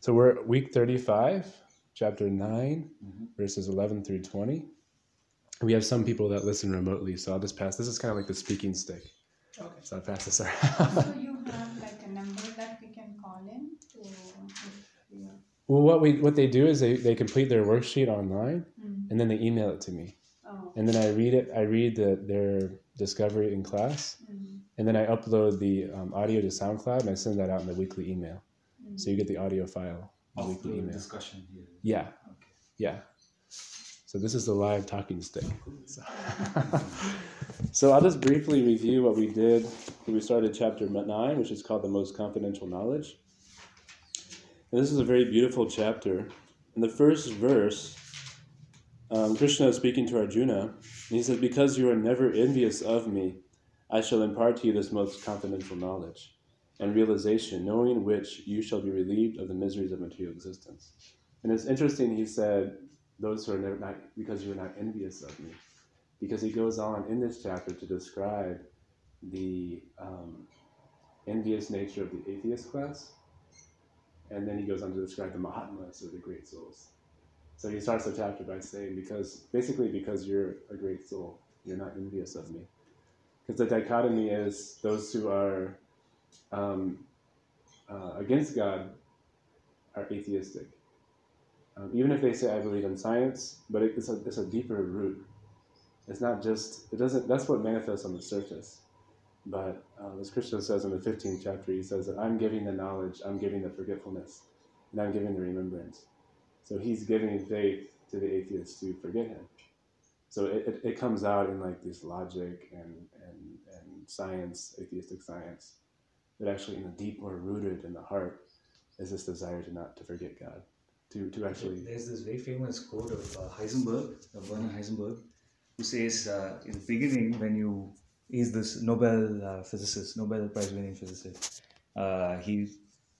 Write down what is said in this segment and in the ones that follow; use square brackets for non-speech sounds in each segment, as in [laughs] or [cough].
So we're week 35, chapter 9, Mhm. verses 11 through 20. We have some people that listen remotely, so I'll just pass. This is kind of like the speaking stick. Okay. So I'll pass this So you [laughs] have like a number that we can call in to, if well, what we what they do is they, they complete their worksheet online Mm. and then they email it to me. Oh, And then I read it. I read the, their discovery in class, mm, and then I upload the um, audio to SoundCloud and I send that out in the weekly email. So you get the audio file, Of weekly the email. discussion here. Yeah, Okay. yeah. So this is the live talking stick. So, [laughs] so I'll just briefly review what we did we started chapter nine, which is called the most confidential knowledge. And this is a very beautiful chapter. In the first verse, um, Krishna is speaking to Arjuna, and he says, "Because you are never envious of me, I shall impart to you this most confidential knowledge and realization, knowing which you shall be relieved of the miseries of material existence." And it's interesting. He said, "Those who are not because you are not envious of me," because he goes on in this chapter to describe the um, envious nature of the atheist class, and then he goes on to describe the Mahatmas or the great souls. So he starts the chapter by saying, because basically because you're a great soul, you're not envious of me. Because the dichotomy is those who are um, uh, against God are atheistic. Um, even if they say I believe in science, but it, it's a it's a deeper root. It's not just it doesn't. That's what manifests on the surface. But uh, as Krishna says in the 15th chapter, he says that I'm giving the knowledge, I'm giving the forgetfulness, and I'm giving the remembrance. So he's giving faith to the atheists to forget him. So it, it, it comes out in like this logic and, and, and science, atheistic science, that actually in the deep or rooted in the heart is this desire to not to forget God, to, to actually There's this very famous quote of uh, Heisenberg, uh, Werner Heisenberg, who says uh, in the beginning when you he's this Nobel uh, physicist, Nobel Prize winning physicist. Uh, he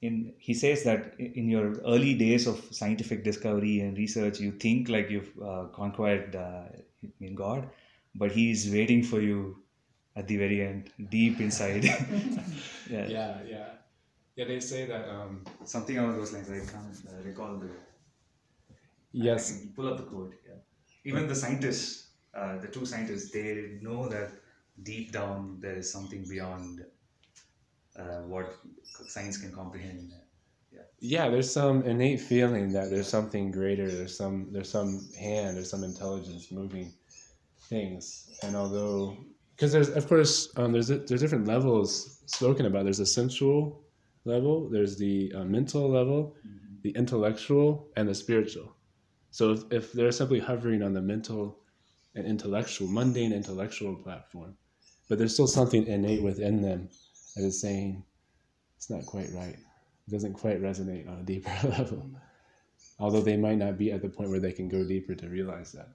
in he says that in your early days of scientific discovery and research, you think like you've uh, conquered uh, in God, but He's waiting for you at the very end, deep inside. [laughs] yeah. yeah, yeah. Yeah, they say that um, something along those lines. I can't uh, recall the yes, I can pull up the quote. Yeah. Even the scientists, uh, the two scientists, they know that deep down there is something beyond uh, what science can comprehend. yeah there's some innate feeling that there's something greater there's some there's some hand there's some intelligence moving things and although because there's of course um, there's there's different levels spoken about there's a sensual level there's the uh, mental level the intellectual and the spiritual so if, if they're simply hovering on the mental and intellectual mundane intellectual platform but there's still something innate within them that is saying it's not quite right it doesn't quite resonate on a deeper [laughs] level. Although they might not be at the point where they can go deeper to realize that.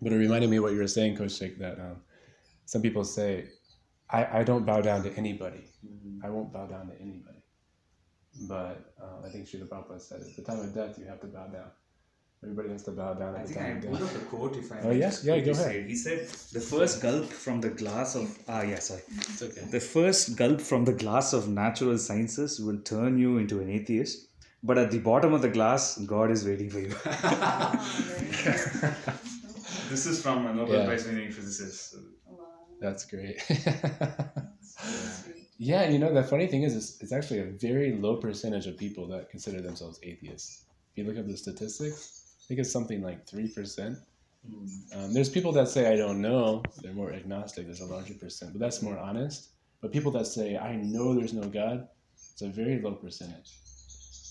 But it reminded me of what you were saying, Coach Shake, that um, some people say, I, I don't bow down to anybody. I won't bow down to anybody. But uh, I think Srila Prabhupada said, at the time of death, you have to bow down. Everybody has to bow down I at the think I time of pulled death. up the quote if I Oh, may yeah? just Yeah, go ahead. say. He said, The first gulp from the glass of. Ah, yeah, sorry. It's okay. The first gulp from the glass of natural sciences will turn you into an atheist. But at the bottom of the glass, God is waiting for you. [laughs] Very good. [laughs] this is from a Nobel Yeah. Prize winning physicist. That's great. that's so sweet. Yeah, you know, the funny thing is, it's, it's actually a very low percentage of people that consider themselves atheists. If you look up the statistics, I think it's something like 3%. Um, there's people that say, I don't know, they're more agnostic, there's a larger percent, but that's more honest. But people that say, I know there's no God, it's a very low percentage.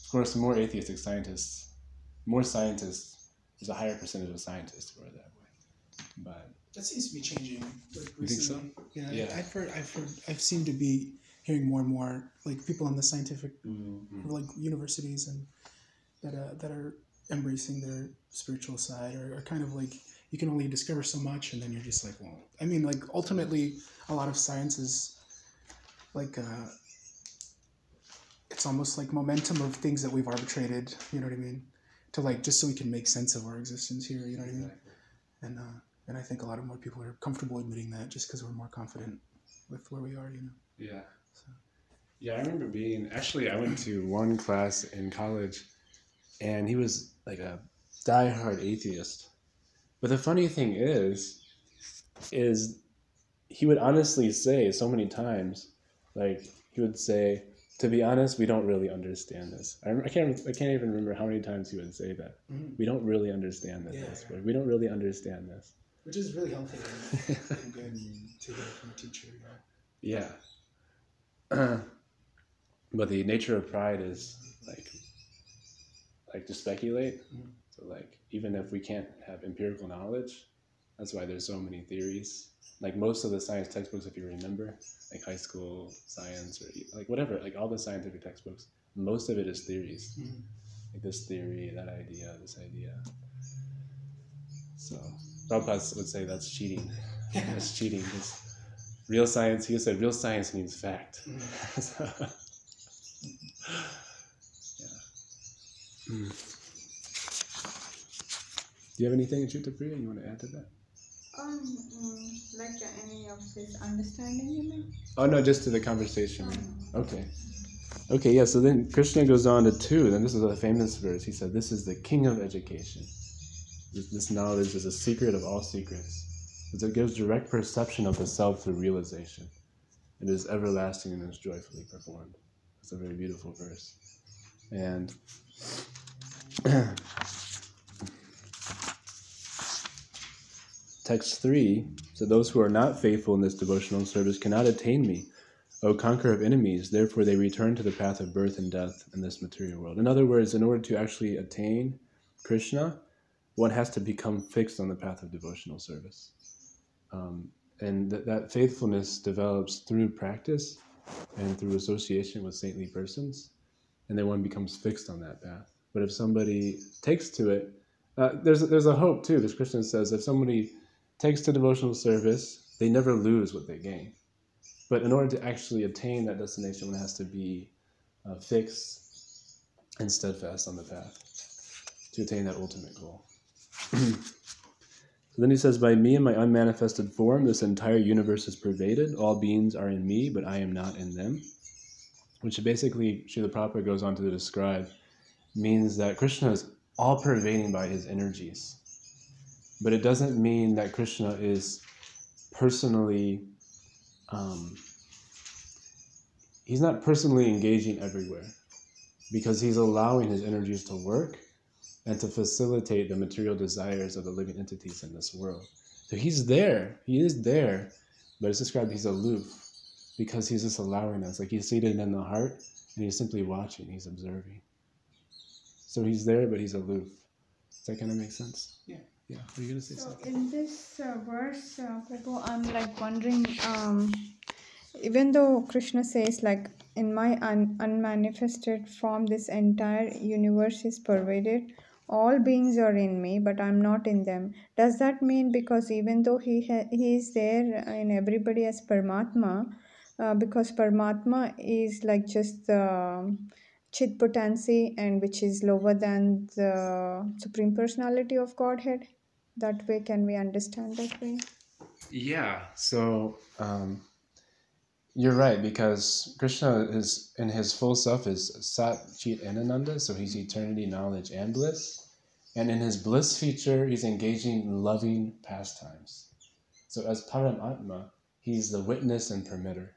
Of course, more atheistic scientists, more scientists, there's a higher percentage of scientists who are that way. But That seems to be changing. Like You think so? Yeah, Yeah. I've heard, I've heard, I've seemed to be hearing more and more like people in the scientific, like universities and that uh, that are embracing their spiritual side or are kind of like you can only discover so much and then you're just like, well, I mean, like ultimately, a lot of science is like uh, it's almost like momentum of things that we've arbitrated. You know what I mean? To like just so we can make sense of our existence here. You know what I mean? And uh, and I think a lot of more people are comfortable admitting that just because we're more confident with where we are. You know. yeah. Yeah, I remember being actually. I went to one class in college, and he was like a diehard atheist. But the funny thing is, is he would honestly say so many times, like he would say, "To be honest, we don't really understand this." I, I can't. I can't even remember how many times he would say that. Mhm. We don't really understand this. Yeah, yeah. We don't really understand this. Which is really helpful [laughs] and, good to hear from a teacher. Yeah. Yeah. [clears throat] but the nature of pride is like like to speculate. Mhm. So like even if we can't have empirical knowledge, that's why there's so many theories. Like most of the science textbooks, if you remember, like high school science or like whatever, like all the scientific textbooks, most of it is theories. Mhm. Like this theory, that idea, this idea. So Prabhupada would say that's cheating. That's cheating. 'cause real science, he said, real science means fact. So, yeah. Mm. Do you have anything, Achutta Priya, you want to add to that? Um, mm, like any of this understanding, you mean? Oh, no, just to the conversation. Okay. Okay, yeah, so then Krishna goes on to two, then this is a famous verse. He said, This is the king of education. This, this knowledge is a secret of all secrets. It gives direct perception of the self through realization. It is everlasting and is joyfully performed. It's a very beautiful verse. And [clears throat] text three so those who are not faithful in this devotional service cannot attain me o conqueror of enemies therefore they return to the path of birth and death in this material world in other words in order to actually attain krishna one has to become fixed on the path of devotional service um, and th- that faithfulness develops through practice and through association with saintly persons and then one becomes fixed on that path but if somebody takes to it uh, there's, there's a hope too this Krishna says if somebody takes to devotional service, they never lose what they gain. But in order to actually obtain that destination, one has to be uh, fixed and steadfast on the path to attain that ultimate goal. [clears throat] so then he says, By me and my unmanifested form, this entire universe is pervaded. All beings are in me, but I am not in them. Which basically, Srila Prabhupada goes on to describe, means that Krishna is all pervading by his energies but it doesn't mean that Krishna is personally, um, he's not personally engaging everywhere because he's allowing his energies to work and to facilitate the material desires of the living entities in this world. So he's there, he is there, but it's described he's aloof because he's just allowing us. Like he's seated in the heart and he's simply watching, he's observing. So he's there, but he's aloof. Does that kind of make sense? Yeah. Yeah. Are you gonna say So something? in this uh, verse, uh, Prabhu, I'm like wondering, um, even though Krishna says like in my un- unmanifested form, this entire universe is pervaded. All beings are in me, but I'm not in them. Does that mean because even though he ha- he is there in everybody as Paramatma, uh, because Paramatma is like just the chit potency and which is lower than the supreme personality of Godhead? that way can we understand that way Yeah. So um, you're right because Krishna is in his full self is Sat Chit Ananda, so he's eternity, knowledge, and bliss. And in his bliss feature, he's engaging in loving pastimes. So as Paramatma, he's the witness and permitter.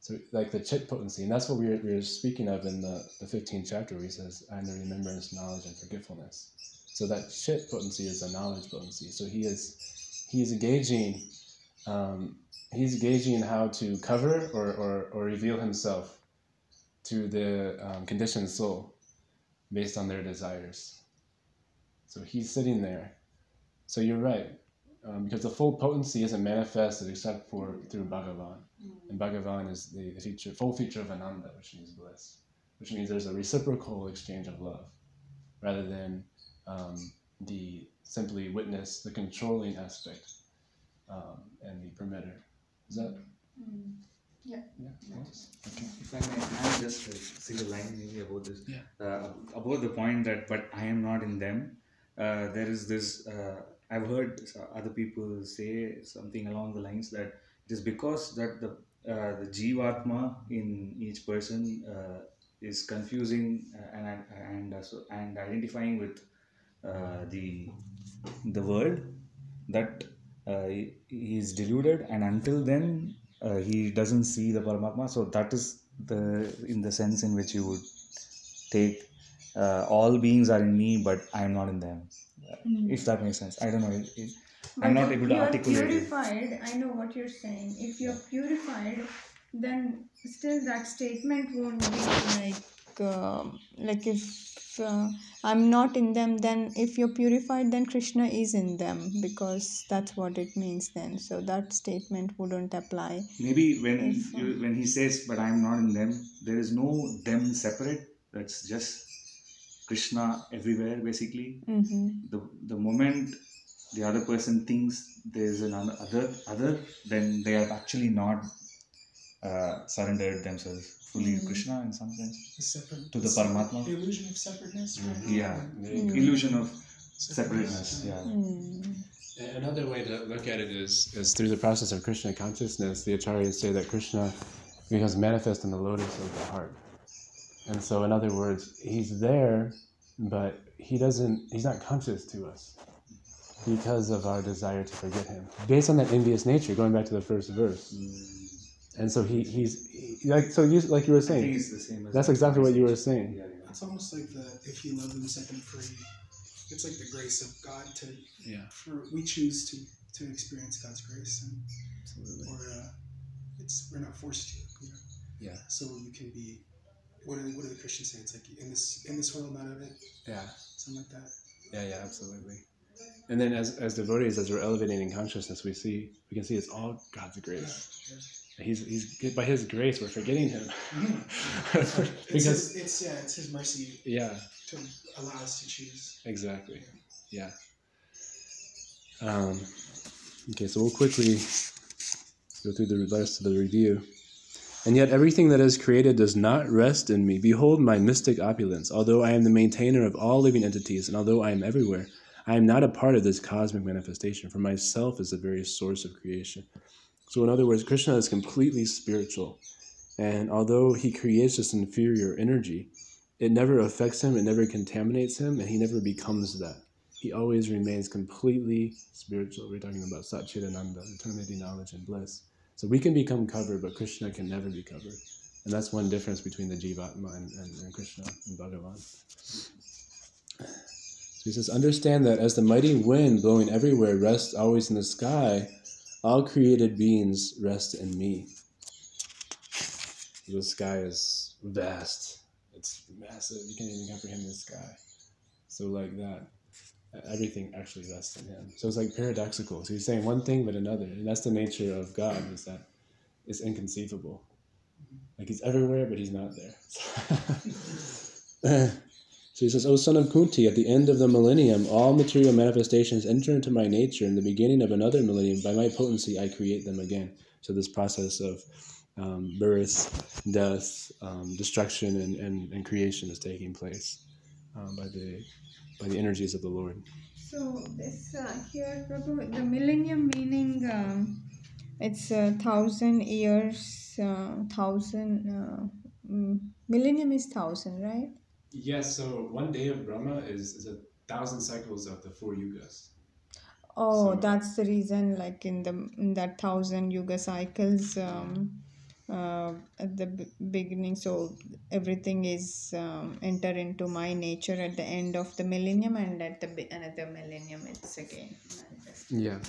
So like the chit potency, and that's what we were, we were speaking of in the, the 15th chapter where he says, I am the remembrance, knowledge, and forgetfulness. So that chit potency is a knowledge potency. So he is he is engaging um, he's gauging how to cover or, or, or reveal himself to the um, conditioned soul based on their desires. So he's sitting there. So you're right, um, because the full potency isn't manifested except for through Bhagavan, and Bhagavan is the, the feature, full feature of Ananda, which means bliss, which means there's a reciprocal exchange of love, rather than um, the simply witness the controlling aspect um, and the permitter. Is that? Yeah. Yeah. yes. Okay. If I may add just a single line maybe about this. Yeah. Uh, about the point that, but I am not in them. Uh, there is this. Uh, I've heard other people say something along the lines that it is because that the uh, the jivatma in each person uh, is confusing uh, and and uh, so, and identifying with uh, the the world that uh, he, he is deluded and until then uh, he doesn't see the paramatma. So that is the in the sense in which you would take uh, all beings are in me but i am not in them. If that makes sense. I don't know. It, it, i'm not able to you're articulate it. purified, I know what you're saying. If you're purified, then still that statement won't be like um like if uh, I'm not in them, then if you're purified, then Krishna is in them because that's what it means. Then, so that statement wouldn't apply. maybe when If, you, when he says but i'm not in them there is no them separate that's just krishna everywhere basically Mm-hmm. the the moment the other person thinks there's another other other then they have actually not uh, surrendered themselves fully to krishna in some sense The separate, To the Paramatma? The illusion of separateness. Right? yeah Mm. illusion of separateness yeah Mm. Another way to look at it is, is through the process of Krishna consciousness, the acharyas say that Krishna becomes manifest in the lotus of the heart. And so, in other words, he's there, but he doesn't, he's not conscious to us because of our desire to forget him. Based on that envious nature, going back to the first verse. And so he, he's he, like so you like you were I think saying. it's the same as That's the exactly what you were saying. Yeah, yeah. It's almost like the if you love them, set them free. It's like the grace of God to Yeah. for we choose to to experience God's grace and Absolutely. or uh, it's we're not forced to. You know? Yeah. So you can be. What do, what do the Christians say? It's like in this in this world, not of it. Yeah. Something like that. Yeah, yeah, absolutely. And then as, as devotees, as we're elevating in consciousness, we see we can see it's all God's grace. He's he's by His grace we're forgetting Him. [laughs] It's [laughs] because his, it's yeah, it's His mercy yeah, to allow us to choose. exactly. Yeah. Um, okay, so we'll quickly go through the rest of the review. And yet everything that is created does not rest in me. Behold my mystic opulence. Although I am the maintainer of all living entities, and although I am everywhere, I am not a part of this cosmic manifestation, for myself is the very source of creation. So, in other words, Krishna is completely spiritual. And although he creates this inferior energy, it never affects him, it never contaminates him, and he never becomes that. He always remains completely spiritual. We're talking about Satchitananda, eternity, knowledge, and bliss. So we can become covered, but Krishna can never be covered. And that's one difference between the Jivatma and, and, and Krishna and Bhagavan. So he says, Understand that as the mighty wind blowing everywhere rests always in the sky, all created beings rest in me. The sky is vast. It's massive. You can't even comprehend the sky. So like that. Everything actually rests in him. So it's like paradoxical. So he's saying one thing but another. And that's the nature of God, is that it's inconceivable. Like he's everywhere, but he's not there. [laughs] [laughs] so he says, O son of Kunti, at the end of the millennium, all material manifestations enter into my nature. In the beginning of another millennium, by my potency, I create them again. So this process of um, birth, death, um, destruction, and, and, and creation is taking place um, by the by the energies of the Lord. So this uh, here, Prabhu, the millennium meaning um, it's a thousand years, uh, thousand uh, mm, millennium is thousand, right? Yes. So one day of Brahma is, is a thousand cycles of the four yugas. Oh, So- that's the reason. Like in the in that thousand yuga cycles, um, uh, at the b- beginning, so everything is um, enter into my nature at the end of the millennium, and at the be- another millennium, it's again. manifest. Yeah.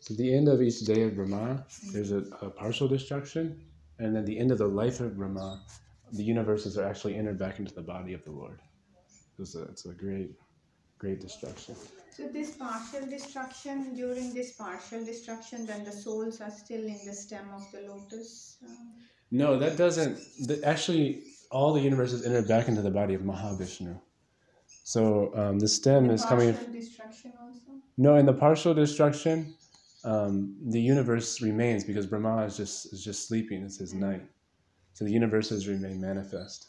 So the end of each day of Brahma, there's a, a partial destruction, and then the end of the life of Brahma, the universes are actually entered back into the body of the Lord. It's a, it's a great, great destruction. So this partial destruction, during this partial destruction, then the souls are still in the stem of the lotus. um, No, that doesn't. The, actually, all the universes enter back into the body of Mahavishnu. So um, the stem the is coming. partial destruction also. No, in the partial destruction, um, the universe remains because Brahma is just is just sleeping. It's his night, so the universes remain manifest.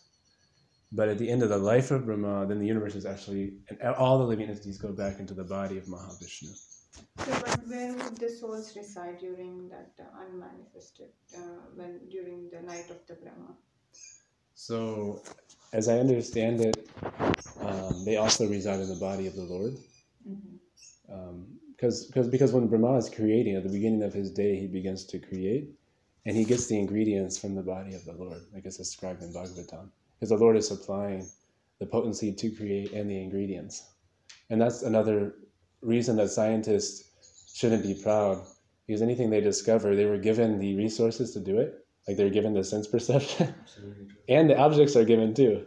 But at the end of the life of Brahma, then the universe is actually and all the living entities go back into the body of Mahavishnu. So, but where would the souls reside during that uh, unmanifested, uh, when during the night of the Brahma? So, as I understand it, um, they also reside in the body of the Lord. Because because because when Brahma is creating at the beginning of his day, he begins to create, and he gets the ingredients from the body of the Lord, like it's described in Bhagavatam. Because the Lord is supplying the potency to create and the ingredients, and that's another reason that scientists shouldn't be proud. Because anything they discover, they were given the resources to do it. Like they're given the sense perception, [laughs] and the objects are given too.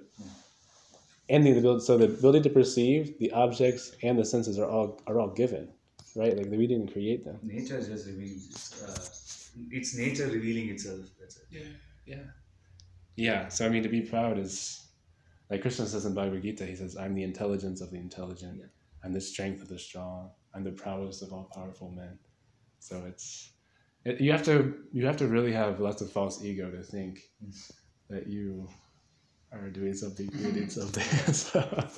And the ability, so the ability to perceive, the objects, and the senses are all are all given, right? Like we didn't create them. Nature just reveals. Uh, it's nature revealing itself. That's it. Yeah, yeah, yeah. So I mean, to be proud is, like Krishna says in Bhagavad Gita. He says, "I'm the intelligence of the intelligent. Yeah. I'm the strength of the strong. I'm the prowess of all powerful men." So it's, it, you have to you have to really have lots of false ego to think that you are doing something, creating [laughs] something. [laughs] so,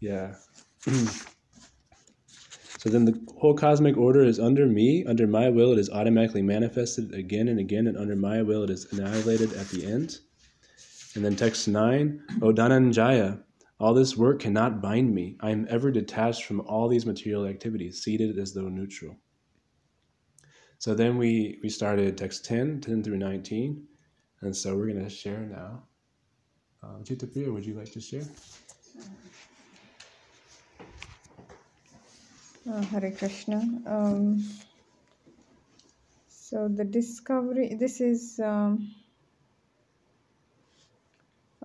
yeah. [clears throat] So then the whole cosmic order is under me, under my will, it is automatically manifested again and again, and under my will, it is annihilated at the end. And then text 9, O Dhananjaya, all this work cannot bind me. I am ever detached from all these material activities, seated as though neutral. So then we, we started text 10, 10 through 19. And so we're going to share now. Um, Chittapriya, would you like to share? Uh, Hare Krishna. Um, so the discovery. This is um,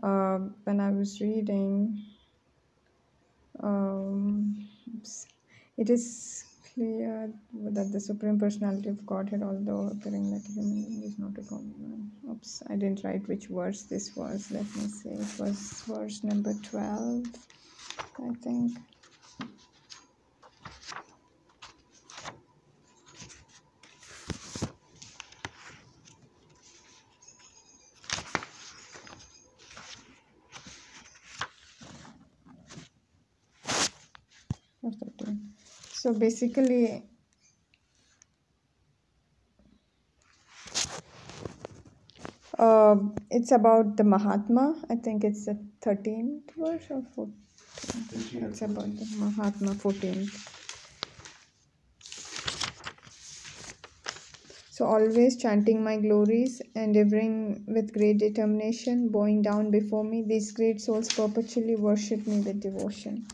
uh, when I was reading. Um, it is clear that the Supreme Personality of Godhead, although appearing like a human being, is not a common man. Oops, I didn't write which verse this was. Let me see. It was verse number twelve, I think. or 13. So basically, uh, it's about the Mahatma. I think it's the 13th verse or 14th. It's about the Mahatma 14th. So always chanting my glories, endeavoring with great determination, bowing down before me, these great souls perpetually worship me with devotion.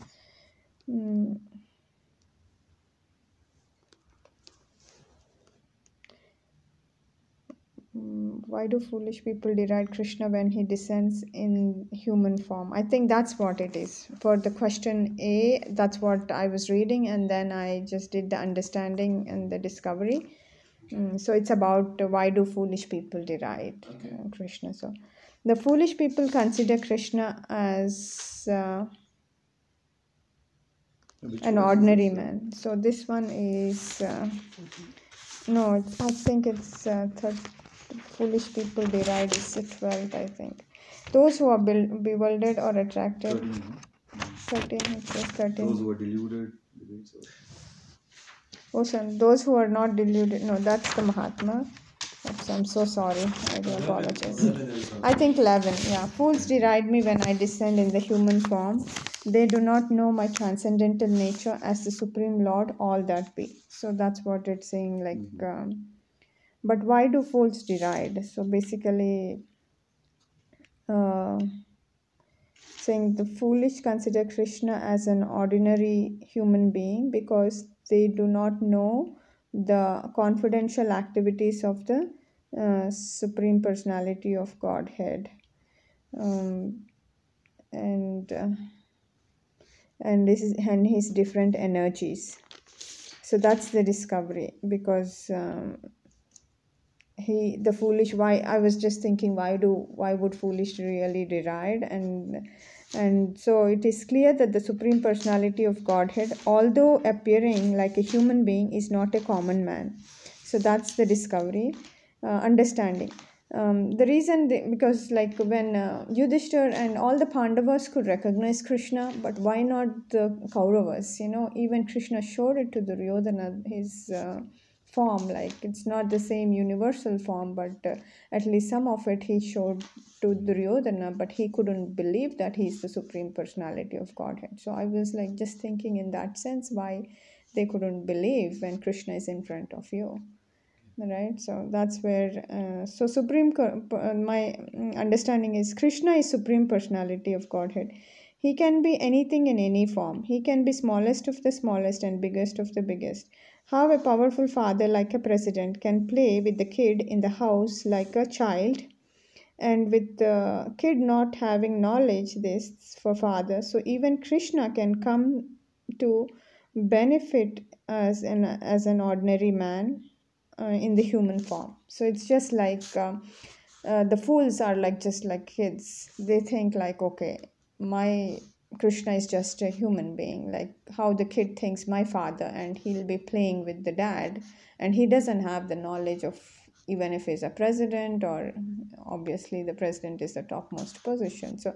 Mm, why do foolish people deride krishna when he descends in human form? I think that's what it is. For the question a that's what i was reading and then i just did the understanding and the discovery. Mm, so it's about uh, why do foolish people deride uh, krishna. So the foolish people consider krishna as uh, an ordinary man. So this one is uh, no i think it's uh, third, foolish people deride is the 12th i think those who are be- bewildered or attracted 13, no? 13 it 13 Those who are deluded. the great souls. Oh, son, those who are not deluded. No, that's the Mahatma. Oops, I'm so sorry. I do apologize. I think 11. Yeah. Fools deride me when I descend in the human form. They do not know my transcendental nature as the Supreme Lord, all that be. So that's what it's saying. Like, um, but why do fools deride? So basically, uh, saying the foolish consider Krishna as an ordinary human being because they do not know the confidential activities of the uh, Supreme Personality of Godhead. Um, and uh, and this is and his different energies so that's the discovery because um, he the foolish why i was just thinking why do why would foolish really deride? And and so it is clear that the supreme personality of godhead although appearing like a human being is not a common man. So that's the discovery uh, understanding. Um, the reason they, because like when uh, Yudhishthir and all the Pandavas could recognize Krishna, but why not the Kauravas? You know, even Krishna showed it to Duryodhana, his uh, form. Like it's not the same universal form, but uh, at least some of it he showed to Duryodhana, but he couldn't believe that he's the supreme personality of Godhead. So I was like just thinking in that sense why they couldn't believe when Krishna is in front of you right so that's where uh, so supreme uh, my mm, understanding is krishna is supreme personality of godhead he can be anything in any form he can be smallest of the smallest and biggest of the biggest how a powerful father like a president can play with the kid in the house like a child and with the kid not having knowledge this for father so even krishna can come to benefit as an as an ordinary man uh, in the human form. So it's just like um, uh, the fools are like just like kids. They think like, okay, my Krishna is just a human being, like how the kid thinks my father, and he'll be playing with the dad, and he doesn't have the knowledge of even if he's a president or obviously the president is the topmost position. So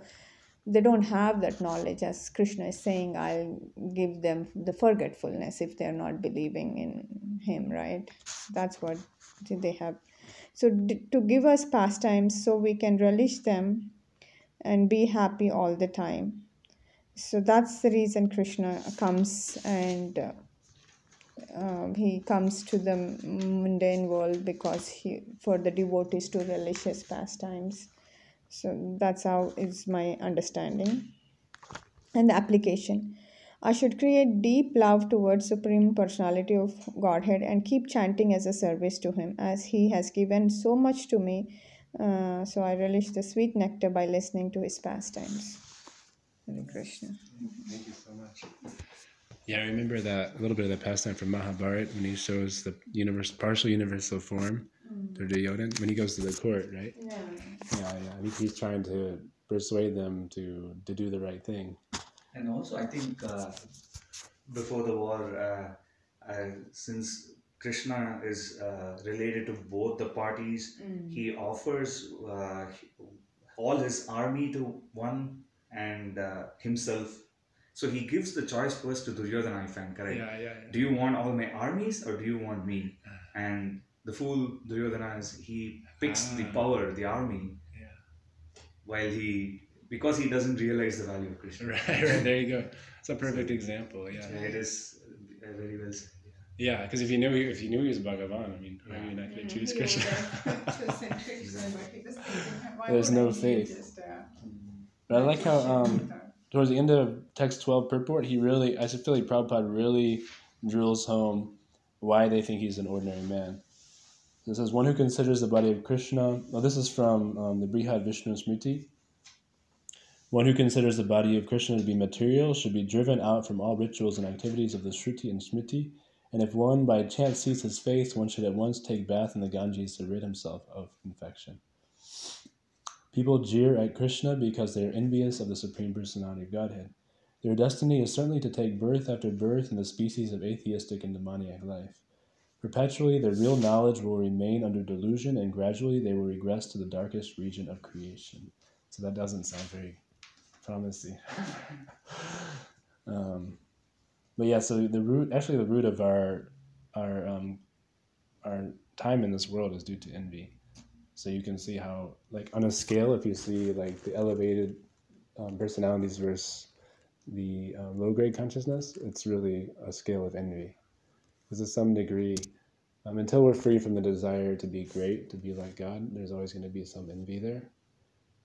they don't have that knowledge. As krishna is saying i'll give them the forgetfulness if they're not believing in him right? That's what they have. So to give us pastimes so we can relish them and be happy all the time so that's the reason krishna comes and uh, um, he comes to the mundane world because he for the devotees to relish his pastimes. So that's how is my understanding and the application. I should create deep love towards supreme personality of godhead and keep chanting as a service to him as he has given so much to me. Uh, so i relish the sweet nectar by listening to his pastimes Hare Krishna. Thank you so much. Yeah, I remember that a little bit of the pastime from Mahabharata when he shows the universe, partial universal form to Duryodhana when he goes to the court, right? Yeah. Yeah, yeah. He, he's trying to persuade them to to do the right thing. And also, I think uh, before the war, uh, uh, since Krishna is uh, related to both the parties, he offers uh, all his army to one and uh, himself. So he gives the choice first to Duryodhana, if I'm correct. yeah, yeah. Do you want all my armies or do you want me? And the fool Duryodhana is he picks the Ah. power, the army, Yeah. while he because he doesn't realize the value of Krishna. [laughs] Right, right. There you go. It's a perfect example. Yeah, Yeah, it is uh, very well said. yeah. Because if you knew he, if you knew he was Bhagavan, I mean, why are you not going [laughs] to choose Krishna? There's no faith. But I like how um, towards the end of text 12 purport, he really, I feel like Prabhupada really drills home why they think he's an ordinary man. It says, one who considers the body of Krishna, well, this is from um, the Brihad Vishnu Smriti. One who considers the body of Krishna to be material should be driven out from all rituals and activities of the Shruti and Smriti. And if one by chance sees his face, one should at once take bath in the Ganges to rid himself of infection. People jeer at Krishna because they are envious of the Supreme Personality of Godhead. Their destiny is certainly to take birth after birth in the species of atheistic and demoniac life. Perpetually, their real knowledge will remain under delusion, and gradually they will regress to the darkest region of creation. So that doesn't sound very promising. [laughs] um, but yeah, so the root, actually, the root of our our um, our time in this world is due to envy. So you can see how, like, on a scale, if you see like the elevated um, personalities versus the uh, low grade consciousness, it's really a scale of envy. Because to some degree, um, until we're free from the desire to be great, to be like God, there's always going to be some envy there.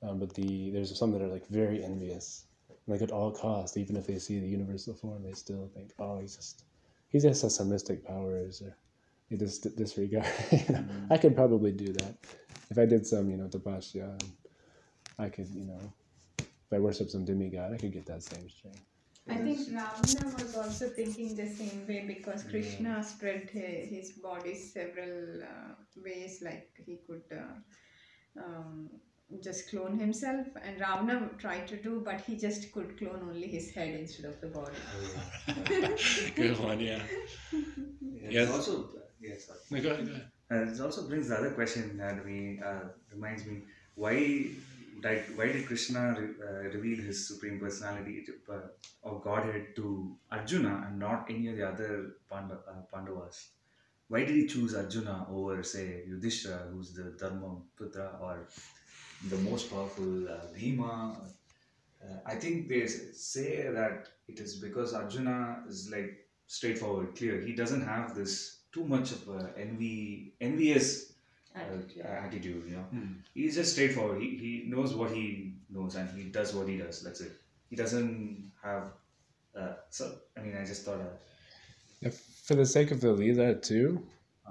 Um, but the there's some that are like very envious, like at all costs, even if they see the universal form, they still think, oh, he's just he just has some mystic powers, or they just disregard. [laughs] you know, I could probably do that if I did some, you know, tapasya. and I could, you know, if I worship some demigod, I could get that same strength. I think Ravana was also thinking the same way because Krishna spread his, his body several uh, ways, like he could uh, um, just clone himself, and Ravana tried to do, but he just could clone only his head instead of the body. [laughs] Good one, yeah. [laughs] Yes. Yes. Also, yes. No, go ahead, go ahead. Uh, this also brings the other question that we uh, reminds me why like why did Krishna re- uh, reveal his supreme personality to, uh, or Godhead to Arjuna and not any of the other Panda, uh, Pandavas? Why did he choose Arjuna over say Yudhishthira, who's the Dharma Putra, or the most powerful uh, Bhima? Uh, I think they s- say that it is because Arjuna is like straightforward, clear. He doesn't have this too much of a envy, envious uh, attitude. You know, he's just straightforward. He, he knows what he knows and he does what he does. That's it. He doesn't have. Uh, so I mean, I just thought. Uh, Yeah, for the sake of the Leela too,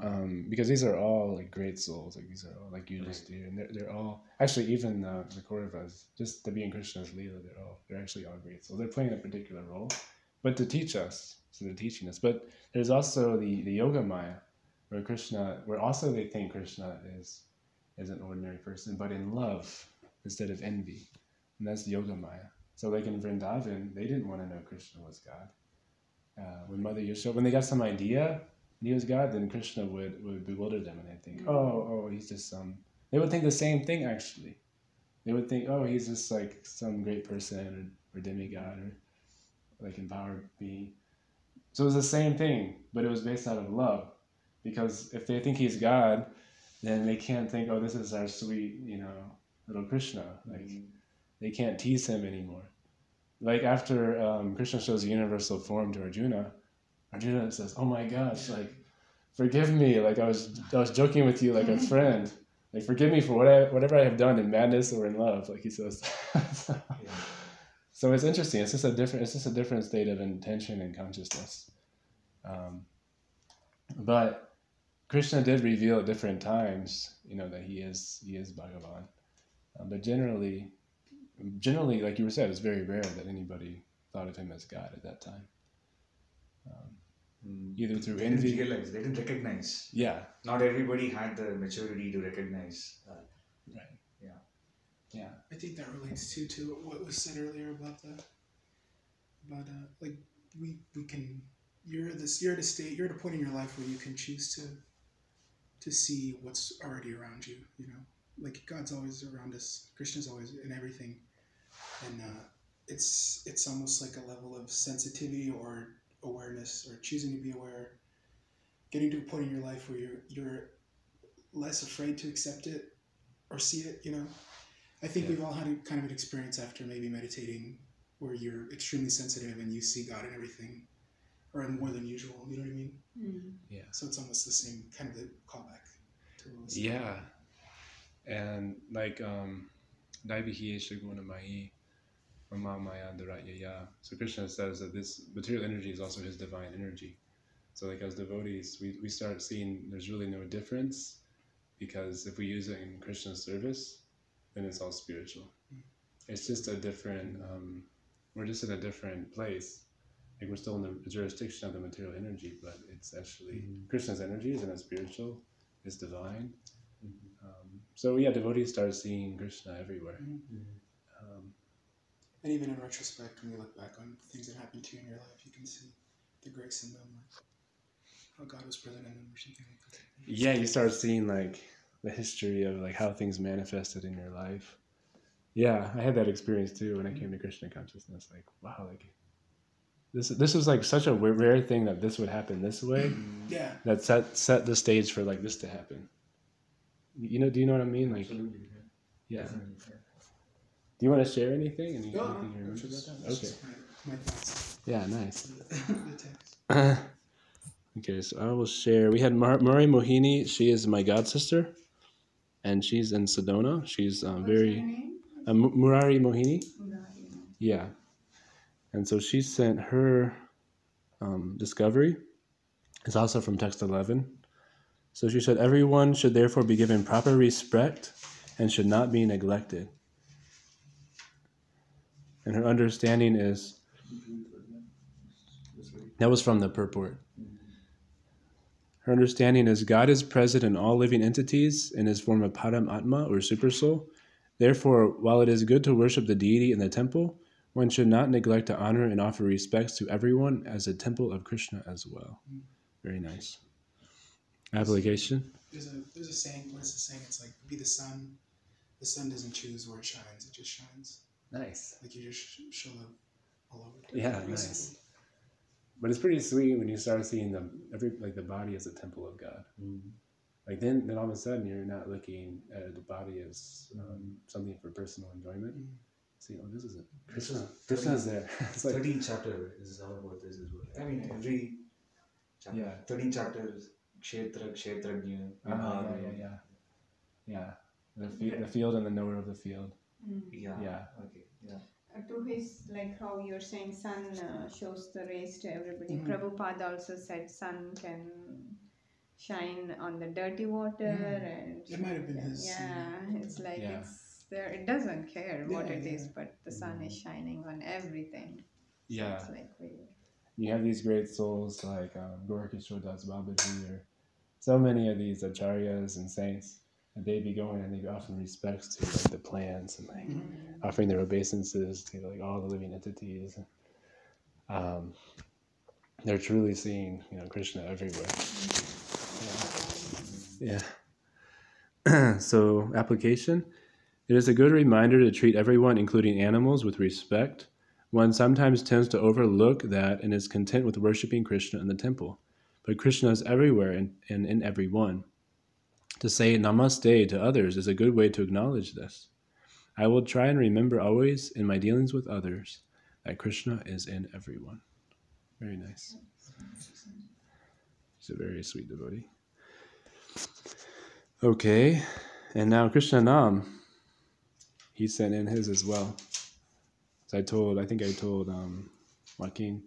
um, because these are all like great souls. Like these are all like you just do, and they're, they're all actually even uh, the Kauravas, just the being in Krishna's Leela, they're all they're actually all great souls. They're playing a particular role, but to teach us, so they're teaching us. But there's also the the Yoga Maya, where Krishna, where also they think Krishna is is an ordinary person, but in love instead of envy, and that's Yoga Maya. So like in Vrindavan, they didn't want to know Krishna was God uh, when Mother Yashoda, when they got some idea he was God, then Krishna would, would bewilder them and they'd think, oh, oh, he's just some. They would think the same thing actually. They would think, oh, he's just like some great person or, or demigod or like empowered being. So it was the same thing, but it was based out of love. Because if they think he's God, then they can't think, oh, this is our sweet, you know, little Krishna. Like they can't tease him anymore like after um, Krishna shows the universal form to Arjuna, Arjuna says, "Oh my gosh, like forgive me, like I was I was joking with you like a [laughs] friend, like forgive me for what I, whatever I have done in madness or in love," like he says. [laughs] So it's interesting. It's just a different. It's just a different state of intention and consciousness. Um, but Krishna did reveal at different times, you know, that he is he is Bhagavan. Um, but generally, generally, like you were said, it's very rare that anybody thought of him as God at that time. Um, either through they didn't realize. They didn't recognize. yeah, Not everybody had the maturity to recognize. Uh. Yeah, I think that relates too to what was said earlier about the about uh, like we we can you're at this you're at a state you're at a point in your life where you can choose to to see what's already around you. You know, like God's always around us. Krishna's always in everything, and uh, it's it's almost like a level of sensitivity or awareness or choosing to be aware. Getting to a point in your life where you're you're less afraid to accept it or see it. You know. I think Yeah. we've all had a, kind of an experience after maybe meditating where you're extremely sensitive and you see God in everything, or more than usual. You know what I mean? yeah. So it's almost the same kind of the callback to what was. Yeah. And like um Daivihi Shaguna Mahi Mama Maya Duratyaya. So Krishna says that this material energy is also his divine energy. So like as devotees we, we start seeing there's really no difference because if we use it in Krishna's service, then it's all spiritual. It's just a different um, we're just in a different place. Like we're still in the jurisdiction of the material energy, but it's actually Krishna's energy is in a spiritual, is divine. Um, so yeah, devotees start seeing Krishna everywhere. Um, And even in retrospect, when you look back on things that happened to you in your life, you can see the grace in them, like how God was present in them, or something like that. yeah, you start seeing like the history of like how things manifested in your life. Yeah, I had that experience too when I came to Krishna consciousness. Like, wow, like this this was like such a rare thing that this would happen this way. Yeah. that set set the stage for like this to happen. You know, do you know what I mean? Like, absolutely. yeah. Definitely. Do you want to share anything? Any, No, anything you no, remember just, about that? Okay. my, my thoughts. Yeah, nice. [laughs] [coughs] okay, so I will share. We had Mar- Murari Mohini. She is my god sister, and she's in Sedona. She's um, very uh, Murari Mohini. Yeah, and so she sent her um, discovery. It's also from text eleven. So she said, everyone should therefore be given proper respect and should not be neglected. And her understanding is that was from the purport. Her understanding is God is present in all living entities in his form of Param Atma or Supersoul. Therefore, while it is good to worship the deity in the temple, one should not neglect to honor and offer respects to everyone as a temple of Krishna as well. Very nice. Application. there's a there's a saying. What is the saying? It's like be the sun. The sun doesn't choose where it shines; it just shines. Nice. Like you just show love all over. Yeah, Really nice. Simple. But it's pretty sweet when you start seeing the every like the body as a temple of God. Mm. Like then, then all of a sudden you're not looking at the body as um, something for personal enjoyment. Mm. See, oh, this is it. This Krishna. is Krishna's there. [laughs] it's like 13th chapter is all about this as well. I mean, every chapter. Yeah. 13 chapters, Kshetra, Kshetrajna, Ah, yeah, Vibhaga. yeah, yeah, yeah. The, fi- the field and the knower of the field. Yeah. Yeah. Okay. Yeah. To his like how you're saying sun uh, shows the rays to everybody Mhm. prabhupada also said sun can shine on the dirty water Mm. and It might have been his, yeah it's like Yeah. it's there it doesn't care what Yeah, it is, but the sun is shining on everything So Yeah. it's like weird You have these great souls like um, Gorakishore Das Babaji or so many of these acharyas and saints. And they be going and they offer respects to like the plants and like offering their obeisances to like all the living entities. Um, they're truly seeing you know Krishna everywhere. Yeah. yeah. [clears throat] so application. It is a good reminder to treat everyone, including animals, with respect. One sometimes tends to overlook that and is content with worshiping Krishna in the temple. But Krishna is everywhere and, and in everyone. To say namaste to others is a good way to acknowledge this. I will try and remember always in my dealings with others that Krishna is in everyone. Very nice. He's a very sweet devotee. Okay, and now Krishna Nam. He sent in his as well. So I told, I think I told um, Joaquin,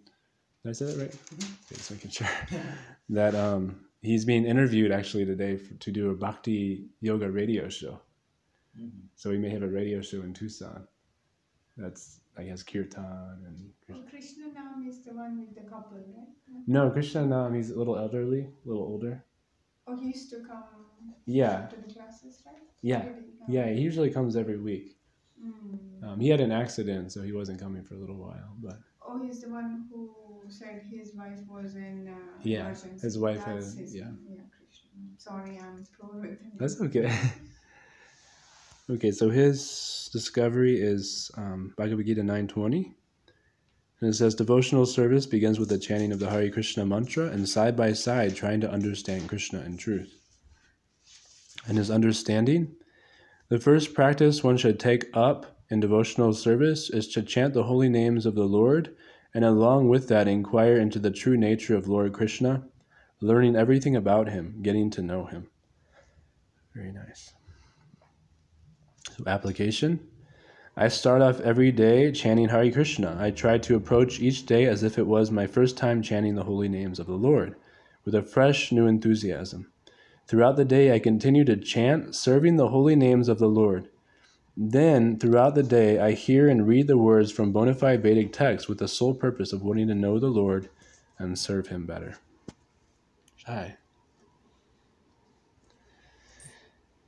did I say that right? Okay, just making sure. that um, he's being interviewed actually today for, to do a Bhakti Yoga radio show. So we may have a radio show in Tucson. That's, I guess, Kirtan and. oh, krishna nam is the one with the couple right No, Krishna Nam, he's a little elderly, a little older. oh he used to come Yeah, to the classes right yeah, Really? Yeah. He usually comes every week. Mm. Um, he had an accident, so he wasn't coming for a little while. But Oh, he's the one who said his wife was in uh, Yeah, his wife That's had- his, yeah. yeah. Sorry, I'm poor with him. that's okay. [laughs] okay, so his discovery is um, Bhagavad Gita 920. And it says devotional service begins with the chanting of the Hare Krishna mantra and side by side trying to understand Krishna in truth. And his understanding, the first practice one should take up in devotional service is to chant the holy names of the Lord and along with that inquire into the true nature of Lord Krishna, learning everything about him, getting to know him. Very nice. So application. I start off every day chanting Hare Krishna. I try to approach each day as if it was my first time chanting the holy names of the Lord, with a fresh new enthusiasm. Throughout the day, I continue to chant, serving the holy names of the Lord. Then, throughout the day, I hear and read the words from bona fide Vedic texts with the sole purpose of wanting to know the Lord and serve Him better. Hi.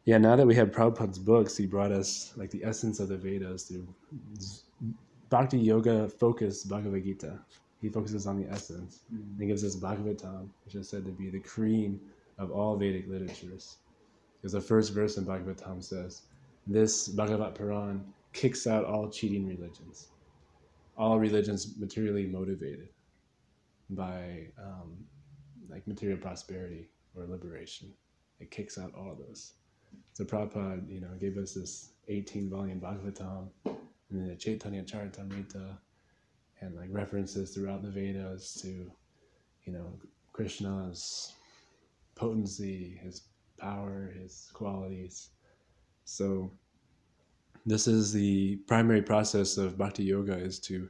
Yeah, now that we have Prabhupada's books, he brought us like the essence of the Vedas through Bhakti Yoga focused Bhagavad Gita. He focuses on the essence. And he gives us Bhagavatam, which is said to be the cream of all Vedic literatures. Because the first verse in Bhagavatam says, This Bhagavat Puran kicks out all cheating religions, all religions materially motivated by um, like material prosperity or liberation. It kicks out all those. So Prabhupada, you know, gave us this 18 volume Bhagavatam and then the Chaitanya Charitamrita and like references throughout the Vedas to, you know, Krishna's potency, his power, his qualities. So this is the primary process of bhakti yoga is to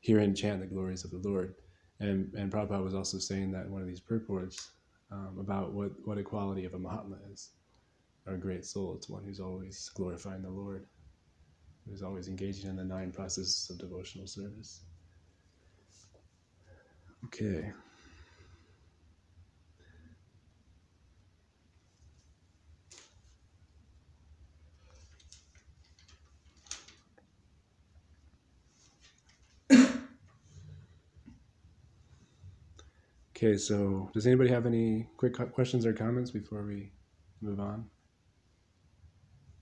hear and chant the glories of the Lord. And and Prabhupada was also saying that in one of these purports um, about what, what a quality of a Mahatma is, or a great soul. It's one who's always glorifying the Lord, who's always engaging in the nine processes of devotional service. Okay. Okay, so does anybody have any quick questions or comments before we move on?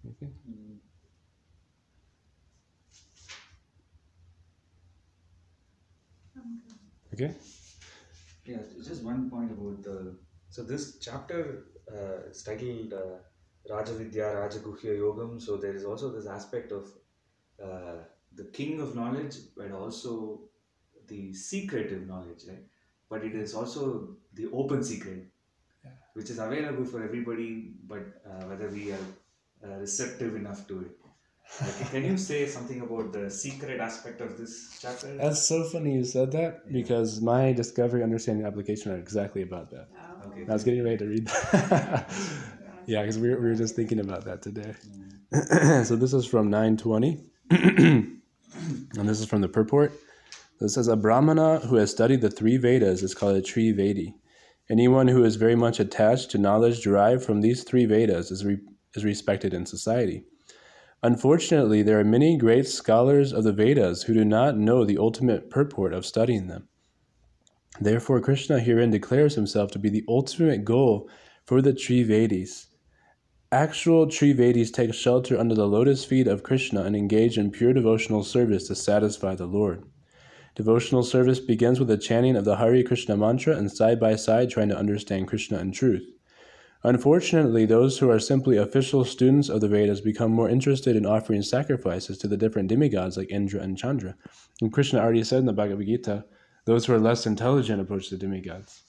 Anything? Okay. Yeah, just one point about the. So this chapter uh, is titled uh, Rajavidya Rajaguhya Yogam. So there is also this aspect of uh, the king of knowledge, but also the secretive knowledge, right? But it is also the open secret, Yeah. which is available for everybody, but uh, whether we are uh, receptive enough to it. Like, can you say something about the secret aspect of this chapter? That's so funny you said that because my discovery, understanding, application are exactly about that. Okay. I was getting ready to read that. [laughs] yeah, because we, were- we were just thinking about that today. [clears throat] so this is from 920. [clears throat] and this is from the purport. This says a Brahmana who has studied the three Vedas is called a Tri Vedi. Anyone who is very much attached to knowledge derived from these three Vedas is, re- is respected in society. Unfortunately, there are many great scholars of the Vedas who do not know the ultimate purport of studying them. Therefore, Krishna herein declares himself to be the ultimate goal for the Trivedis. Actual Trivedis take shelter under the lotus feet of Krishna and engage in pure devotional service to satisfy the Lord. Devotional service begins with the chanting of the Hare Krishna mantra and side by side trying to understand Krishna and truth. Unfortunately, those who are simply official students of the Vedas become more interested in offering sacrifices to the different demigods like Indra and Chandra. And Krishna already said in the Bhagavad Gita, those who are less intelligent approach the demigods.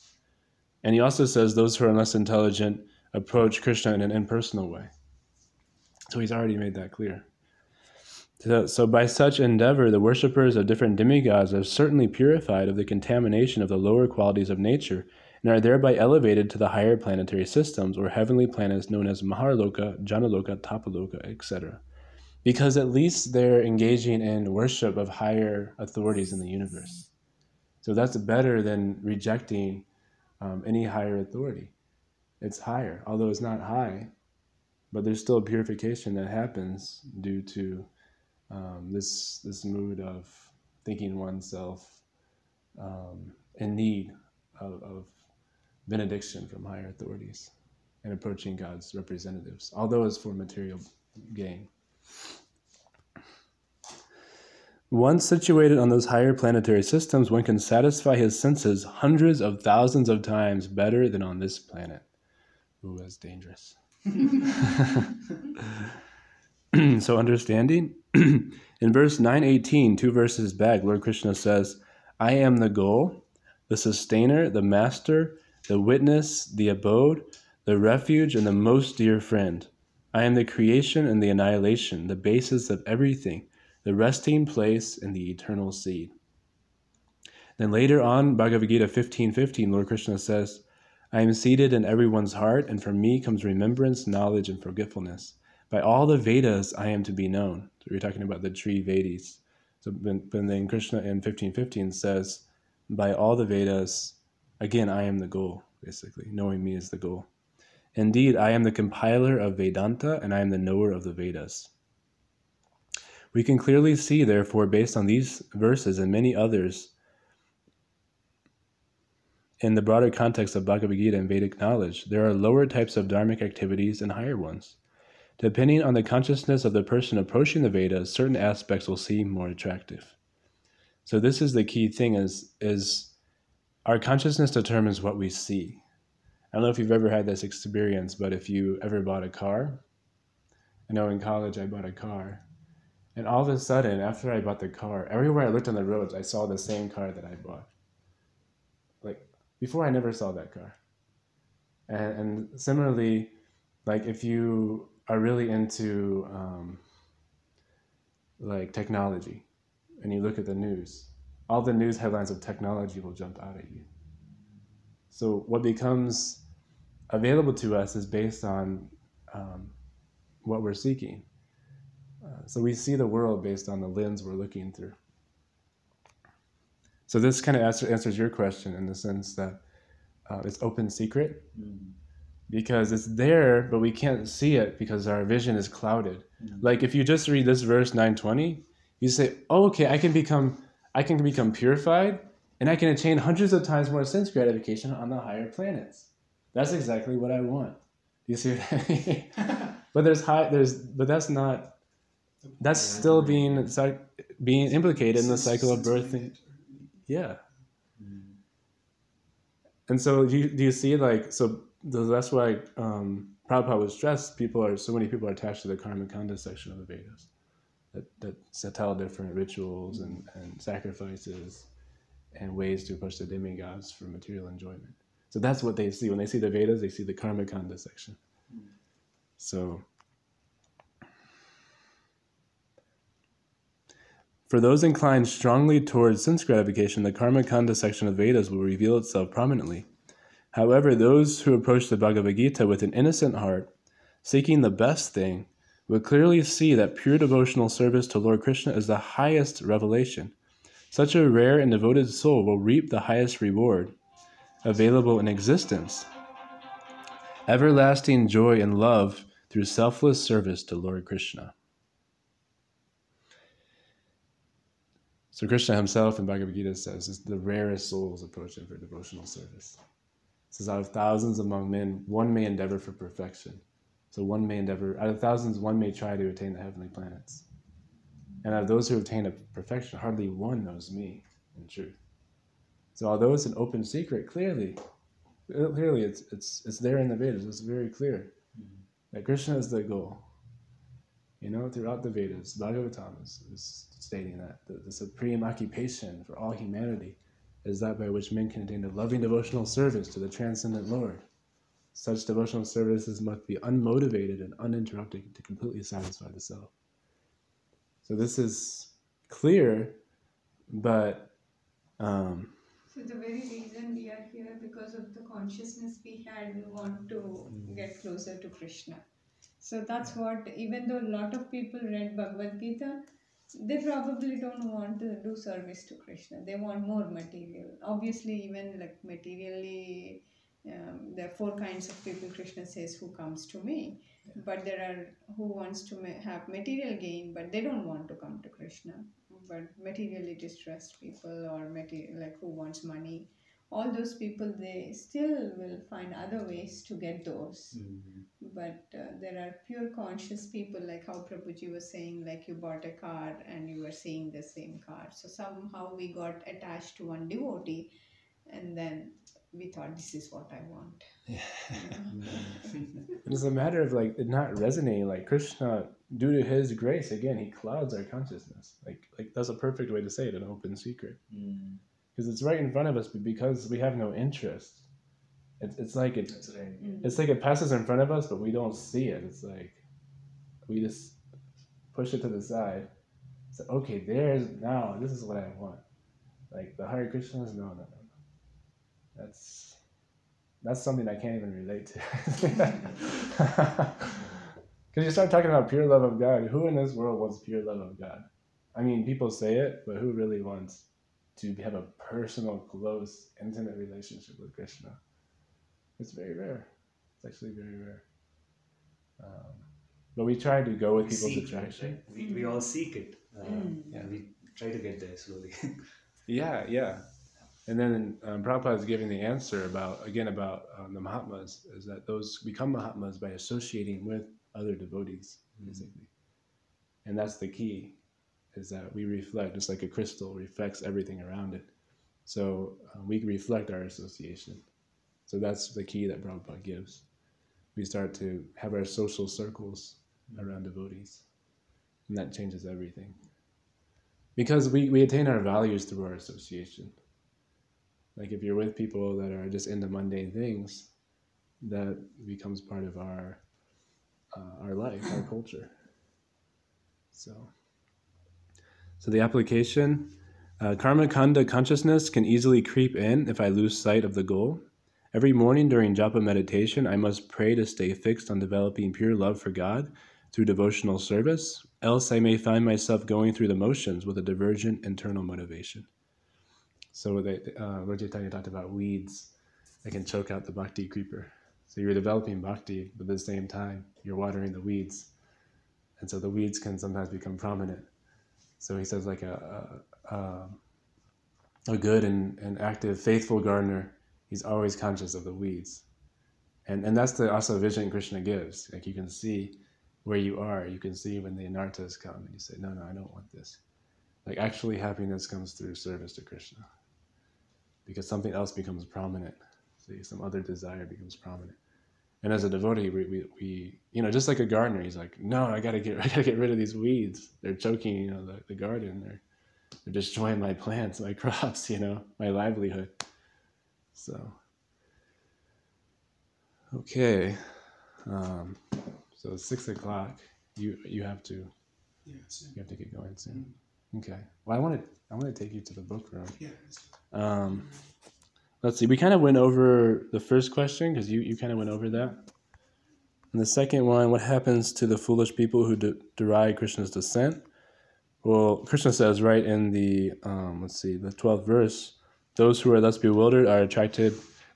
And he also says those who are less intelligent approach Krishna in an impersonal way. So he's already made that clear. So, so by such endeavor, the worshippers of different demigods are certainly purified of the contamination of the lower qualities of nature and are thereby elevated to the higher planetary systems or heavenly planets known as Maharloka, Janaloka, Tapaloka, etc. Because at least they're engaging in worship of higher authorities in the universe. So that's better than rejecting um, any higher authority. It's higher, although it's not high, but there's still purification that happens due to um, this this mood of thinking oneself um, in need of, of benediction from higher authorities and approaching God's representatives, although it's for material gain. Once situated on those higher planetary systems, one can satisfy his senses hundreds of thousands of times better than on this planet. Ooh, that's dangerous. [laughs] [laughs] [clears throat] so, understanding? [clears throat] In verse 918, two verses back, Lord Krishna says, I am the goal, the sustainer, the master, the witness, the abode, the refuge, and the most dear friend. I am the creation and the annihilation, the basis of everything, the resting place and the eternal seed. Then later on, Bhagavad Gita 15:15, Lord Krishna says, I am seated in everyone's heart, and from me comes remembrance, knowledge, and forgetfulness. By all the Vedas I am to be known. So we're talking about the three Vedas. So then Krishna in 1515 says, By all the Vedas, again, I am the goal, basically. Knowing me is the goal. Indeed, I am the compiler of Vedanta, and I am the knower of the Vedas. We can clearly see, therefore, based on these verses and many others, in the broader context of Bhagavad Gita and Vedic knowledge, there are lower types of dharmic activities and higher ones. Depending on the consciousness of the person approaching the Vedas, certain aspects will seem more attractive. So this is the key thing is is our consciousness determines what we see. I don't know if you've ever had this experience, but if you ever bought a car, I know in college I bought a car, and all of a sudden, after I bought the car, everywhere I looked on the roads, I saw the same car that I bought. Like before, I never saw that car. And, and similarly, like if you are really into um, like technology, and you look at the news, all the news headlines of technology will jump out at you. So what becomes available to us is based on um, what we're seeking. Uh, so we see the world based on the lens we're looking through. So this kind of answer, answers your question in the sense that uh, it's open secret because it's there, but we can't see it because our vision is clouded. Like if you just read this verse 920, you say, oh, "Okay, I can become, I can become purified, and I can attain hundreds of times more sense gratification on the higher planets." That's exactly what I want. You see what I mean? [laughs] but there's high. There's but that's not. That's still being being implicated in the cycle of birth. and- Yeah. And so do you, do you see like so that's why um, Prabhupada was stressed. People are so many people are attached to the karma kanda section of the Vedas that that s- tell different rituals and, and sacrifices and ways to approach the demigods for material enjoyment. So that's what they see when they see the Vedas. They see the karma kanda section. So. For those inclined strongly towards sense gratification, the Karma Kanda section of Vedas will reveal itself prominently. However, those who approach the Bhagavad Gita with an innocent heart, seeking the best thing, will clearly see that pure devotional service to Lord Krishna is the highest revelation. Such a rare and devoted soul will reap the highest reward available in existence everlasting joy and love through selfless service to Lord Krishna. So Krishna himself in Bhagavad Gita says is the rarest souls approach him for devotional service. Says out of thousands among men, one may endeavor for perfection. So one may endeavor out of thousands, one may try to attain the heavenly planets. And out of those who attain a perfection, hardly one knows me in truth. So although it's an open secret, clearly, uh, clearly it's it's it's there in the Vedas. It's very clear mm-hmm. that Krishna is the goal. You know, throughout the Vedas, Bhagavatam is, is stating that the, the supreme occupation for all humanity is that by which men can attain a loving devotional service to the transcendent Lord. Such devotional services must be unmotivated and uninterrupted to completely satisfy the self. So this is clear, but um, So the very reason we are here because of the consciousness we had, we want to get closer to Krishna. So that's what, even though a lot of people read Bhagavad Gita, they probably don't want to do service to Krishna. They want more material. Obviously, even like materially, um, there are four kinds of people Krishna says who comes to me. But there are who wants to ma- have material gain, but they don't want to come to Krishna. But materially distressed people or material like who wants money, all those people they still will find other ways to get those but uh, there are pure conscious people like how prabhuji was saying like you bought a car and you were seeing the same car so somehow we got attached to one devotee and then we thought this is what i want [laughs] it's a matter of like it not resonating. Like Krishna, due to His grace, again, He clouds our consciousness. Like like that's a perfect way to say it, an open secret. Because it's right in front of us, but because we have no interest, it's, it's like it, it's like it passes in front of us, but we don't see it. It's like we just push it to the side. So okay, there's now this is what I want. Like the Hare Krishnas, no, no, no, no. That's that's something I can't even relate to. [laughs] Because you start talking about pure love of God. Who in this world wants pure love of God? I mean, people say it, but who really wants to have a personal, close, intimate relationship with Krishna? It's very rare. It's actually very rare. Um, but we try to go with We people's seek it, attraction. right? We, we all seek it. Uh, Yeah. we try to get there slowly. [laughs] Yeah, yeah. And then um, Prabhupada is giving the answer about, again, about um, the Mahatmas, is that those become Mahatmas by associating with other devotees, basically. And that's the key, is that we reflect, just like a crystal reflects everything around it. So uh, we reflect our association. So that's the key that Prabhupada gives. We start to have our social circles around devotees, and that changes everything. Because we, we attain our values through our association. Like if you're with people that are just into mundane things, that becomes part of our uh, our life, our culture. So, so the application, uh, karma kanda consciousness can easily creep in if I lose sight of the goal. Every morning during japa meditation, I must pray to stay fixed on developing pure love for God through devotional service, else I may find myself going through the motions with a divergent internal motivation. So they, uh, talked about weeds that can choke out the bhakti creeper. So you're developing bhakti, but at the same time, you're watering the weeds. And so the weeds can sometimes become prominent. So he says, like a, a, a, a good and, and active, faithful gardener, he's always conscious of the weeds. And and that's the also vision Krishna gives. Like you can see where you are. You can see when the anarthas come and you say, No, no, I don't want this. Like actually happiness comes through service to Krishna. Because something else becomes prominent. See, some other desire becomes prominent. And as a devotee, we, we, we, you know, just like a gardener, he's like, no, I gotta get, [laughs] I gotta get rid of these weeds. They're choking, you know, the, the garden. They're, they're destroying my plants, my [laughs] crops, you know, my livelihood. So, okay, um, so it's six o'clock. You you have to Yeah. You have to get going soon. Okay. Well, I want to I want to take you to the book room. yeah. Um, let's see. We kind of went over the first question because you, you kind of went over that. And the second one, what happens to the foolish people who de- deride Krishna's descent? Well, Krishna says right in the um, let's see the twelfth verse, those who are thus bewildered are attracted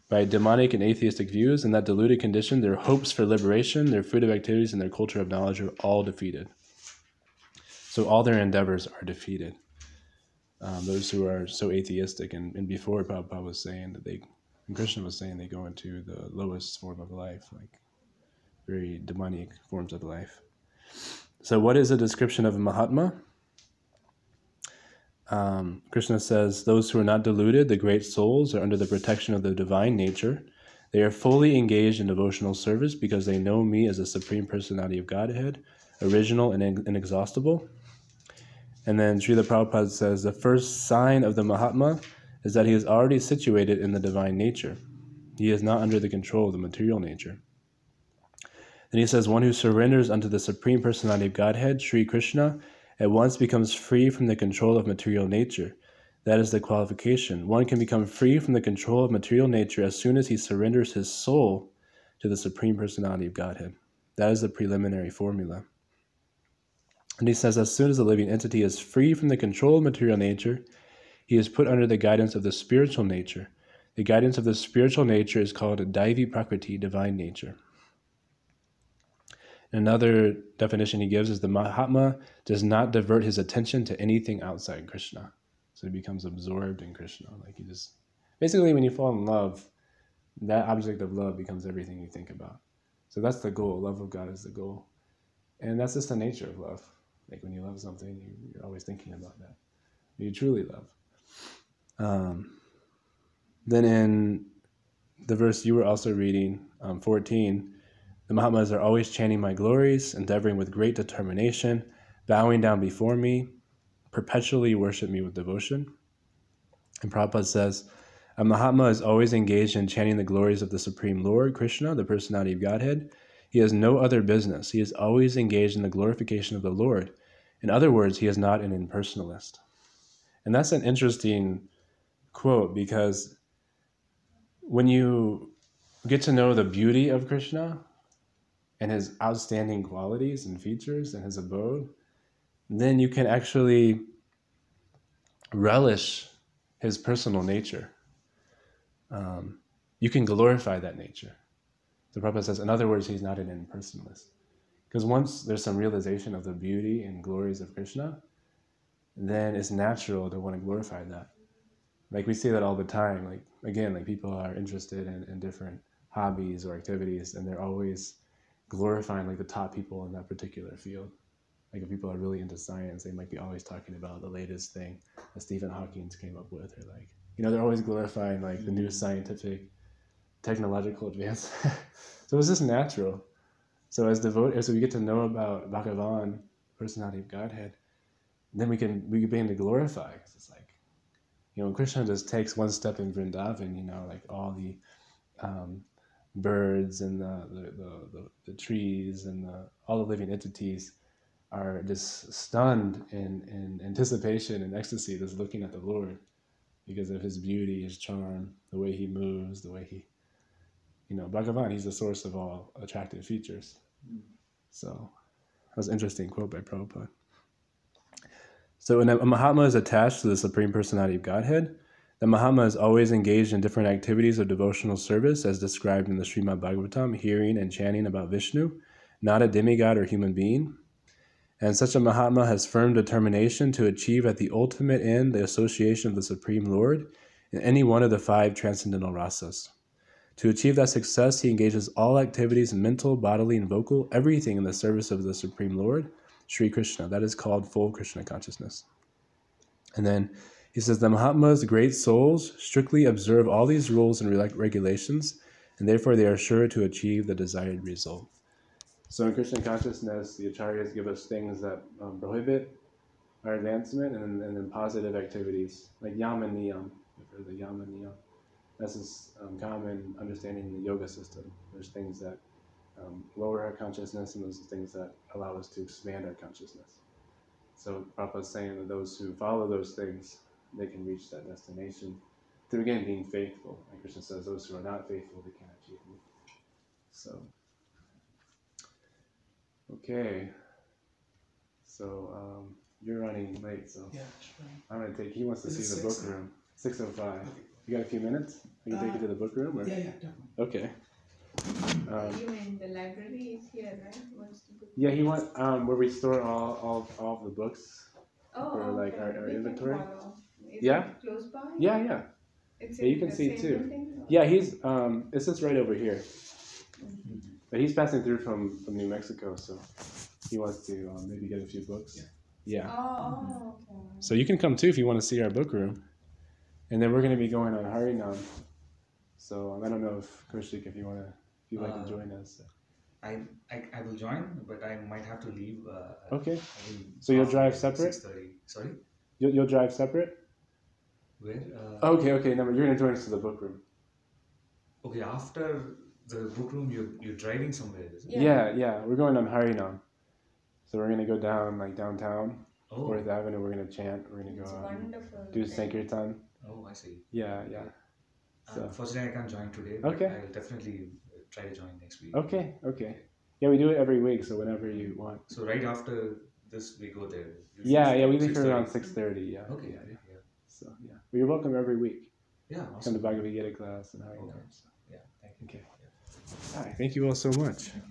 by demonic and atheistic views. In that deluded condition, their hopes for liberation, their fruitive activities, and their culture of knowledge are all defeated. So all their endeavors are defeated um, those who are so atheistic. And, and before Prabhupada was saying that they, and Krishna was saying they go into the lowest form of life, like very demonic forms of life. So, what is a description of a Mahatma? Um, Krishna says, Those who are not deluded, the great souls, are under the protection of the divine nature. They are fully engaged in devotional service because they know me as the Supreme Personality of Godhead, original and inexhaustible. And then Srila Prabhupada says the first sign of the Mahatma is that he is already situated in the divine nature. He is not under the control of the material nature. Then he says, one who surrenders unto the Supreme Personality of Godhead, Sri Krishna, at once becomes free from the control of material nature. That is the qualification. One can become free from the control of material nature as soon as he surrenders his soul to the Supreme Personality of Godhead. That is the preliminary formula. And he says, as soon as a living entity is free from the control of material nature, he is put under the guidance of the spiritual nature. The guidance of the spiritual nature is called a Daivi Prakriti, divine nature. Another definition he gives is the Mahatma does not divert his attention to anything outside Krishna. So he becomes absorbed in Krishna. Like he just basically when you fall in love, that object of love becomes everything you think about. So that's the goal. Love of God is the goal. And that's just the nature of love. Like when you love something, you, are always thinking about that. You truly love. Um, then in the verse you were also reading, um, 14, the Mahatmas are always chanting my glories, endeavoring with great determination, bowing down before me, perpetually worship me with devotion. And Prabhupada says, a Mahatma is always engaged in chanting the glories of the Supreme Lord, Krishna, the personality of Godhead. He has no other business. He is always engaged in the glorification of the Lord. In other words, he is not an impersonalist. And that's an interesting quote because when you get to know the beauty of Krishna and his outstanding qualities and features and his abode, then you can actually relish his personal nature. Um, you can glorify that nature. The Prabhupada says, in other words, he's not an impersonalist. Because once there's some realization of the beauty and glories of Krishna, then it's natural to want to glorify that. Like we see that all the time. Like again, like people are interested in, in different hobbies or activities, and they're always glorifying like the top people in that particular field. Like if people are really into science, they might be always talking about the latest thing that Stephen Hawking came up with, or like you know they're always glorifying like the new scientific, technological advance. [laughs] so it's just natural. So as devote, as we get to know about Bhagavan, personality of Godhead, then we can we can begin to glorify. Cause it's like, you know, Krishna just takes one step in Vrindavan. You know, like all the um, birds and the the, the, the, the trees and the, all the living entities are just stunned in, in anticipation and ecstasy, just looking at the Lord because of his beauty, his charm, the way he moves, the way he you know, Bhagavan, he's the source of all attractive features. So that was an interesting quote by Prabhupada. So when a Mahatma is attached to the Supreme Personality of Godhead, the Mahatma is always engaged in different activities of devotional service as described in the Srimad Bhagavatam, hearing and chanting about Vishnu, not a demigod or human being. And such a Mahatma has firm determination to achieve at the ultimate end the association of the Supreme Lord in any one of the five transcendental rasas. To achieve that success, he engages all activities, mental, bodily, and vocal, everything in the service of the Supreme Lord, Sri Krishna. That is called full Krishna consciousness. And then he says the Mahatmas, great souls, strictly observe all these rules and regulations, and therefore they are sure to achieve the desired result. So in Krishna consciousness, the acharyas give us things that um, prohibit our advancement, and, and then positive activities like yama niyam, or the yama niyam. This um, common understanding in the yoga system. There's things that um, lower our consciousness, and those are things that allow us to expand our consciousness. So Prabhupada is saying that those who follow those things, they can reach that destination through again being faithful. Like Krishna says, those who are not faithful, they can't achieve it. So, okay. So um, you're running late, so Yeah, sure. I'm gonna take. He wants to Is see the book room. Six oh five. Okay. You got a few minutes? I can take you to the book room, or Yeah, yeah, definitely. okay. Um, You mean the library is here, right? What's the book? yeah, he want um, where we store all, all, all of the books. Oh, for, like, okay. our- our We can inventory? follow. Is Yeah. it close by? Yeah, yeah, It's Yeah, you in can the see same too. building, yeah. He's um, it's just right over here, but he's passing through from, from New Mexico, so he wants to um, maybe get a few books. Yeah. Oh, oh, okay. So you can come too if you want to see our book room, and then we're going to be going on Harinam. So um, I don't know if Kaushik, if you want to, if you'd like Uh, to join us. I, I, I will join, but I might have to leave. Uh, Okay. I will So you'll drive separate? 6:30. Sorry? You'll, you'll drive separate. Where? Uh, Okay, okay. No, but you're going to join us to the book room. Okay, after the book room, you're, you're driving somewhere, is it? Yeah. Yeah, yeah. We're going on Harinam. So we're gonna go down like downtown, Oh, Fourth Avenue. We're gonna chant. We're gonna go It's um, wonderful. do thing. Sankirtan. Oh, I see. Yeah, yeah. So- Unfortunately, I can't join today. but Okay. I'll definitely try to join next week. Okay, okay. Yeah, we do it every week, so whenever you want. So right after this, we go there. You Yeah, yeah. We leave here around 6:30? six thirty. Yeah. Okay, Yeah, yeah, yeah. yeah. So yeah, well, you're welcome every week. Yeah, Come to awesome. Bhagavad Gita class and Harinam. Okay. So. Yeah, thank you. Okay. All right. Thank you all so much. You.